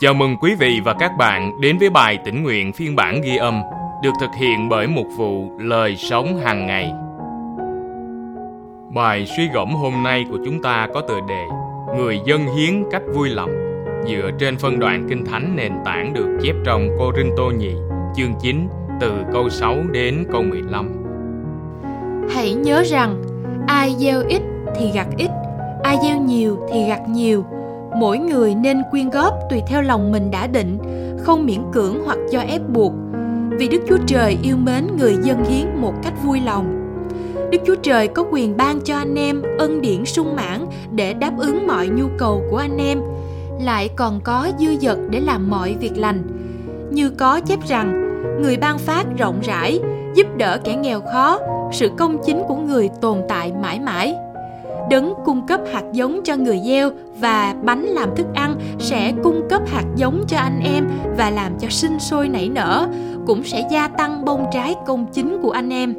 Chào mừng quý vị và các bạn đến với bài tỉnh nguyện phiên bản ghi âm được thực hiện bởi một vụ lời sống hàng ngày. Bài suy gẫm hôm nay của chúng ta có tựa đề Người dân hiến cách vui lòng dựa trên phân đoạn kinh thánh nền tảng được chép trong Cô Rinh Tô nhị chương 9 từ câu 6 đến câu 15. Hãy nhớ rằng ai gieo ít thì gặt ít, ai gieo nhiều thì gặt nhiều – mỗi người nên quyên góp tùy theo lòng mình đã định, không miễn cưỡng hoặc do ép buộc. Vì đức chúa trời yêu mến người dân hiến một cách vui lòng. Đức chúa trời có quyền ban cho anh em ân điển sung mãn để đáp ứng mọi nhu cầu của anh em, lại còn có dư dật để làm mọi việc lành. Như có chép rằng, người ban phát rộng rãi, giúp đỡ kẻ nghèo khó, sự công chính của người tồn tại mãi mãi đấng cung cấp hạt giống cho người gieo và bánh làm thức ăn sẽ cung cấp hạt giống cho anh em và làm cho sinh sôi nảy nở, cũng sẽ gia tăng bông trái công chính của anh em.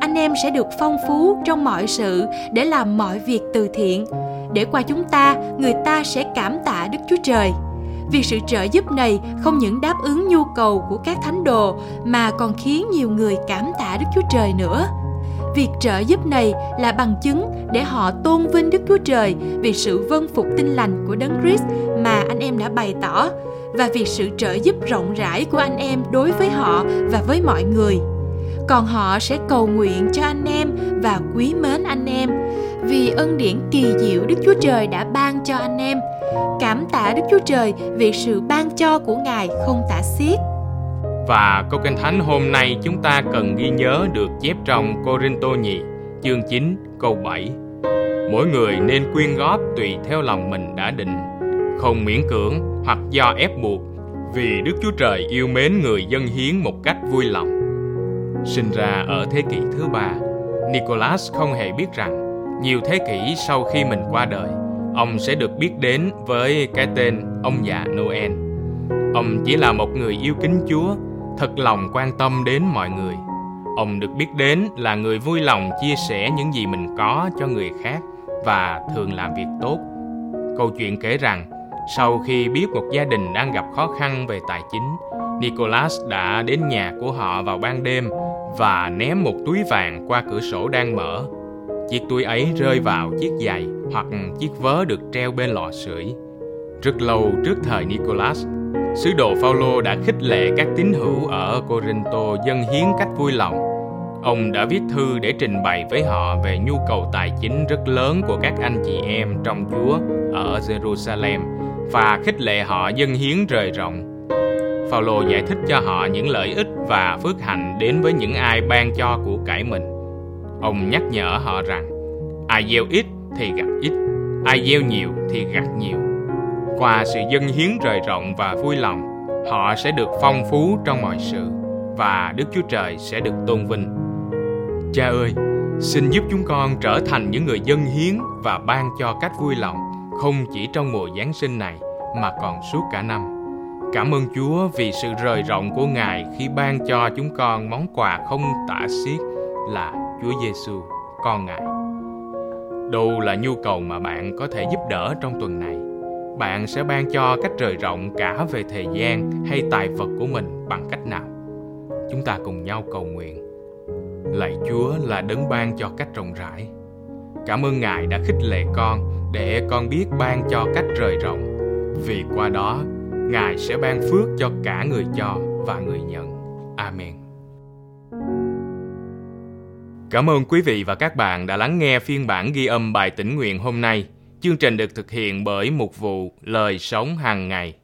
Anh em sẽ được phong phú trong mọi sự để làm mọi việc từ thiện. Để qua chúng ta, người ta sẽ cảm tạ đức chúa trời. Vì sự trợ giúp này không những đáp ứng nhu cầu của các thánh đồ, mà còn khiến nhiều người cảm tạ đức chúa trời nữa. Việc trợ giúp này là bằng chứng để họ tôn vinh Đức Chúa Trời vì sự vân phục tinh lành của Đấng Christ mà anh em đã bày tỏ và vì sự trợ giúp rộng rãi của anh em đối với họ và với mọi người. Còn họ sẽ cầu nguyện cho anh em và quý mến anh em vì ân điển kỳ diệu Đức Chúa Trời đã ban cho anh em. Cảm tạ Đức Chúa Trời vì sự ban cho của Ngài không tả xiết. Và câu kinh thánh hôm nay chúng ta cần ghi nhớ được chép trong Corinto nhị nhì, chương 9, câu 7. Mỗi người nên quyên góp tùy theo lòng mình đã định, không miễn cưỡng hoặc do ép buộc, vì Đức Chúa Trời yêu mến người dân hiến một cách vui lòng. Sinh ra ở thế kỷ thứ ba, Nicholas không hề biết rằng nhiều thế kỷ sau khi mình qua đời, ông sẽ được biết đến với cái tên ông già Noel. Ông chỉ là một người yêu kính Chúa thật lòng quan tâm đến mọi người. Ông được biết đến là người vui lòng chia sẻ những gì mình có cho người khác và thường làm việc tốt. Câu chuyện kể rằng, sau khi biết một gia đình đang gặp khó khăn về tài chính, nicholas đã đến nhà của họ vào ban đêm và ném một túi vàng qua cửa sổ đang mở. Chiếc túi ấy rơi vào chiếc giày hoặc chiếc vớ được treo bên lò sưởi. Rất lâu trước thời nicholas Sứ đồ Phaolô đã khích lệ các tín hữu ở Corinto dân hiến cách vui lòng. Ông đã viết thư để trình bày với họ về nhu cầu tài chính rất lớn của các anh chị em trong Chúa ở Jerusalem và khích lệ họ dân hiến rời rộng. Phaolô giải thích cho họ những lợi ích và phước hạnh đến với những ai ban cho của cải mình. Ông nhắc nhở họ rằng, ai gieo ít thì gặt ít, ai gieo nhiều thì gặt nhiều qua sự dân hiến rời rộng và vui lòng, họ sẽ được phong phú trong mọi sự và đức chúa trời sẽ được tôn vinh. Cha ơi, xin giúp chúng con trở thành những người dân hiến và ban cho cách vui lòng không chỉ trong mùa giáng sinh này mà còn suốt cả năm. Cảm ơn chúa vì sự rời rộng của ngài khi ban cho chúng con món quà không tả xiết là chúa giêsu con ngài. Đâu là nhu cầu mà bạn có thể giúp đỡ trong tuần này? Bạn sẽ ban cho cách trời rộng cả về thời gian hay tài vật của mình bằng cách nào? Chúng ta cùng nhau cầu nguyện. Lạy chúa là đấng ban cho cách rộng rãi. Cảm ơn ngài đã khích lệ con để con biết ban cho cách trời rộng. Vì qua đó, ngài sẽ ban phước cho cả người cho và người nhận. Amen. Cảm ơn quý vị và các bạn đã lắng nghe phiên bản ghi âm bài tĩnh nguyện hôm nay. Chương trình được thực hiện bởi Mục vụ Lời Sống hàng ngày.